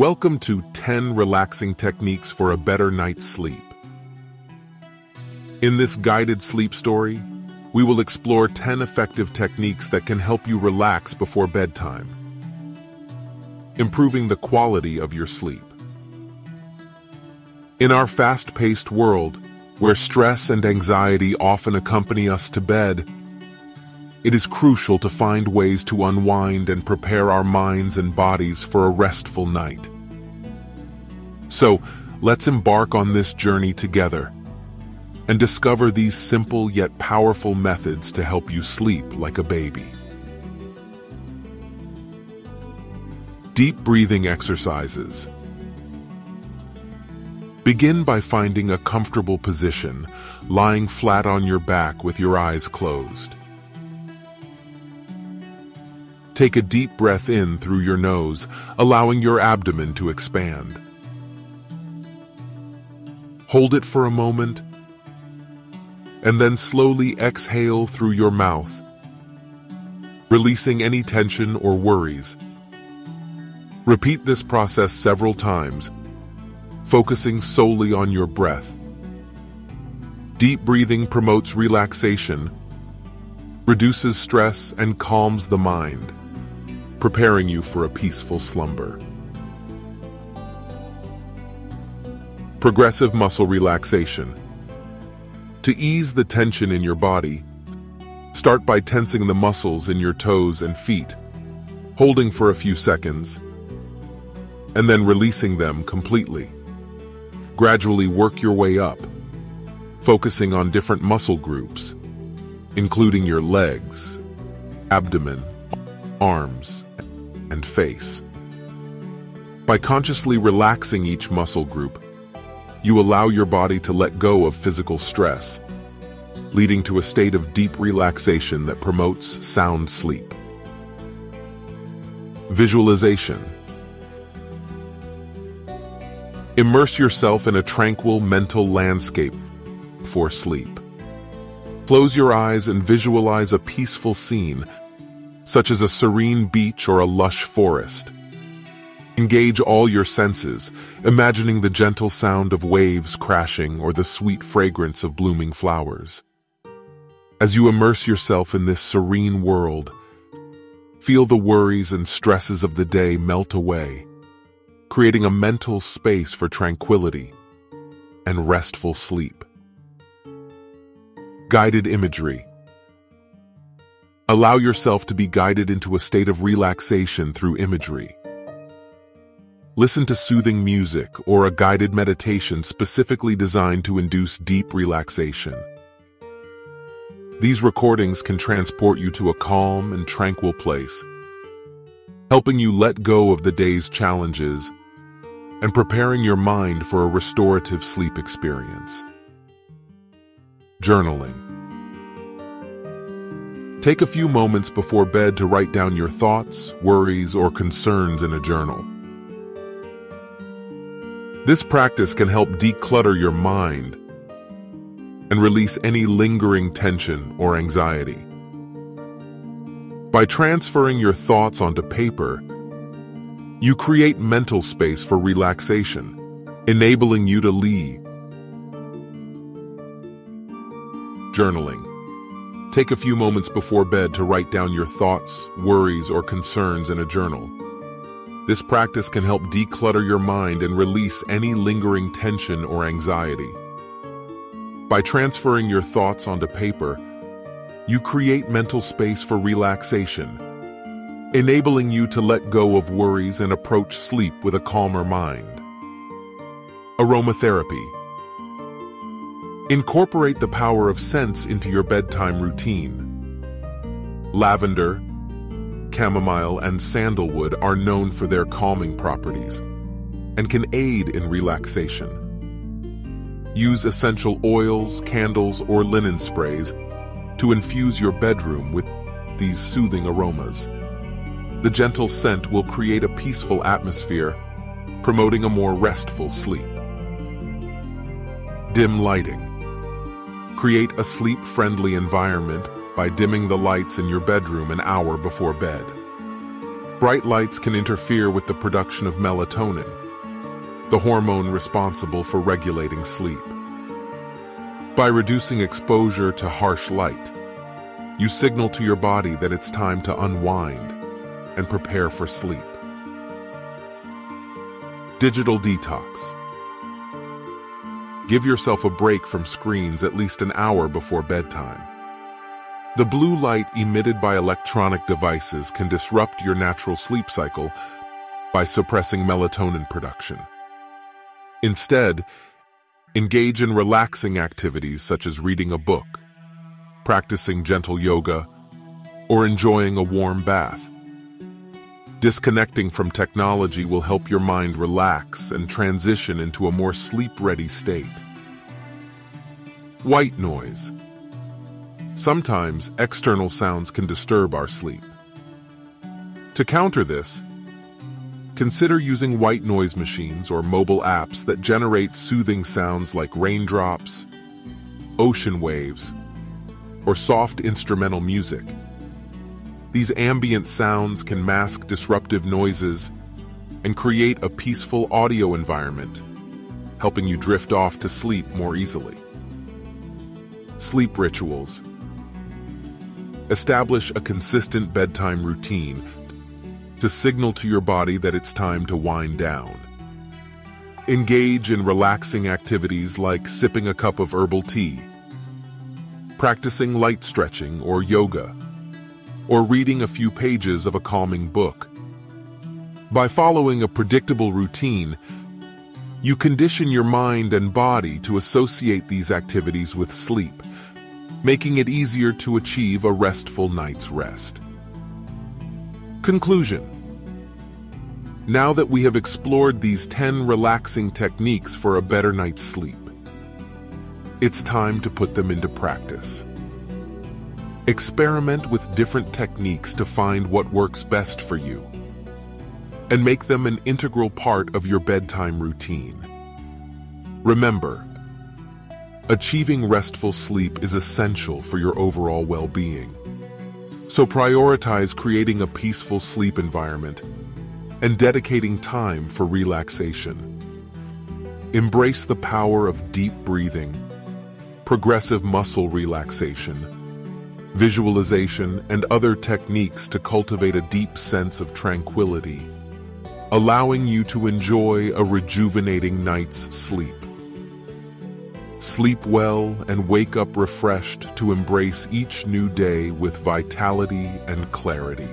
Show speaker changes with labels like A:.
A: Welcome to 10 Relaxing Techniques for a Better Night's Sleep. In this guided sleep story, we will explore 10 effective techniques that can help you relax before bedtime, improving the quality of your sleep. In our fast-paced world, where stress and anxiety often accompany us to bed, it is crucial to find ways to unwind and prepare our minds and bodies for a restful night. So, let's embark on this journey together and discover these simple yet powerful methods to help you sleep like a baby. Deep breathing exercises. Begin by finding a comfortable position, lying flat on your back with your eyes closed. Take a deep breath in through your nose, allowing your abdomen to expand. Hold it for a moment, and then slowly exhale through your mouth, releasing any tension or worries. Repeat this process several times, focusing solely on your breath. Deep breathing promotes relaxation, reduces stress, and calms the mind preparing you for a peaceful slumber. Progressive muscle relaxation. To ease the tension in your body, start by tensing the muscles in your toes and feet, holding for a few seconds, and then releasing them completely. Gradually work your way up, focusing on different muscle groups, including your legs, abdomen, arms, and face. By consciously relaxing each muscle group, you allow your body to let go of physical stress, leading to a state of deep relaxation that promotes sound sleep. Visualization Immerse yourself in a tranquil mental landscape for sleep. Close your eyes and visualize a peaceful scene such as a serene beach or a lush forest. Engage all your senses, imagining the gentle sound of waves crashing or the sweet fragrance of blooming flowers. As you immerse yourself in this serene world, feel the worries and stresses of the day melt away, creating a mental space for tranquility and restful sleep. Guided imagery Allow yourself to be guided into a state of relaxation through imagery. Listen to soothing music or a guided meditation specifically designed to induce deep relaxation. These recordings can transport you to a calm and tranquil place, helping you let go of the day's challenges and preparing your mind for a restorative sleep experience. Journaling Take a few moments before bed to write down your thoughts, worries, or concerns in a journal. This practice can help declutter your mind and release any lingering tension or anxiety. By transferring your thoughts onto paper, you create mental space for relaxation, enabling you to lead. Journaling Take a few moments before bed to write down your thoughts, worries, or concerns in a journal. This practice can help declutter your mind and release any lingering tension or anxiety. By transferring your thoughts onto paper, you create mental space for relaxation, enabling you to let go of worries and approach sleep with a calmer mind. Aromatherapy Incorporate the power of scents into your bedtime routine. Lavender, chamomile, and sandalwood are known for their calming properties and can aid in relaxation. Use essential oils, candles, or linen sprays to infuse your bedroom with these soothing aromas. The gentle scent will create a peaceful atmosphere, promoting a more restful sleep. Dim lighting. Create a sleep-friendly environment by dimming the lights in your bedroom an hour before bed. Bright lights can interfere with the production of melatonin, the hormone responsible for regulating sleep. By reducing exposure to harsh light, you signal to your body that it's time to unwind and prepare for sleep. Digital detox. Give yourself a break from screens at least an hour before bedtime. The blue light emitted by electronic devices can disrupt your natural sleep cycle by suppressing melatonin production. Instead, engage in relaxing activities such as reading a book, practicing gentle yoga, or enjoying a warm bath. Disconnecting from technology will help your mind relax and transition into a more sleep-ready state. White noise. Sometimes external sounds can disturb our sleep. To counter this, consider using white noise machines or mobile apps that generate soothing sounds like raindrops, ocean waves, or soft instrumental music. These ambient sounds can mask disruptive noises and create a peaceful audio environment, helping you drift off to sleep more easily. Sleep rituals. Establish a consistent bedtime routine to signal to your body that it's time to wind down. Engage in relaxing activities like sipping a cup of herbal tea, practicing light stretching or yoga, or reading a few pages of a calming book. By following a predictable routine, you condition your mind and body to associate these activities with sleep, making it easier to achieve a restful night's rest. Conclusion Now that we have explored these 10 relaxing techniques for a better night's sleep, it's time to put them into practice. Experiment with different techniques to find what works best for you and make them an integral part of your bedtime routine. Remember, achieving restful sleep is essential for your overall well-being. So prioritize creating a peaceful sleep environment and dedicating time for relaxation. Embrace the power of deep breathing, progressive muscle relaxation, visualization, and other techniques to cultivate a deep sense of tranquility, allowing you to enjoy a rejuvenating night's sleep. Sleep well and wake up refreshed to embrace each new day with vitality and clarity.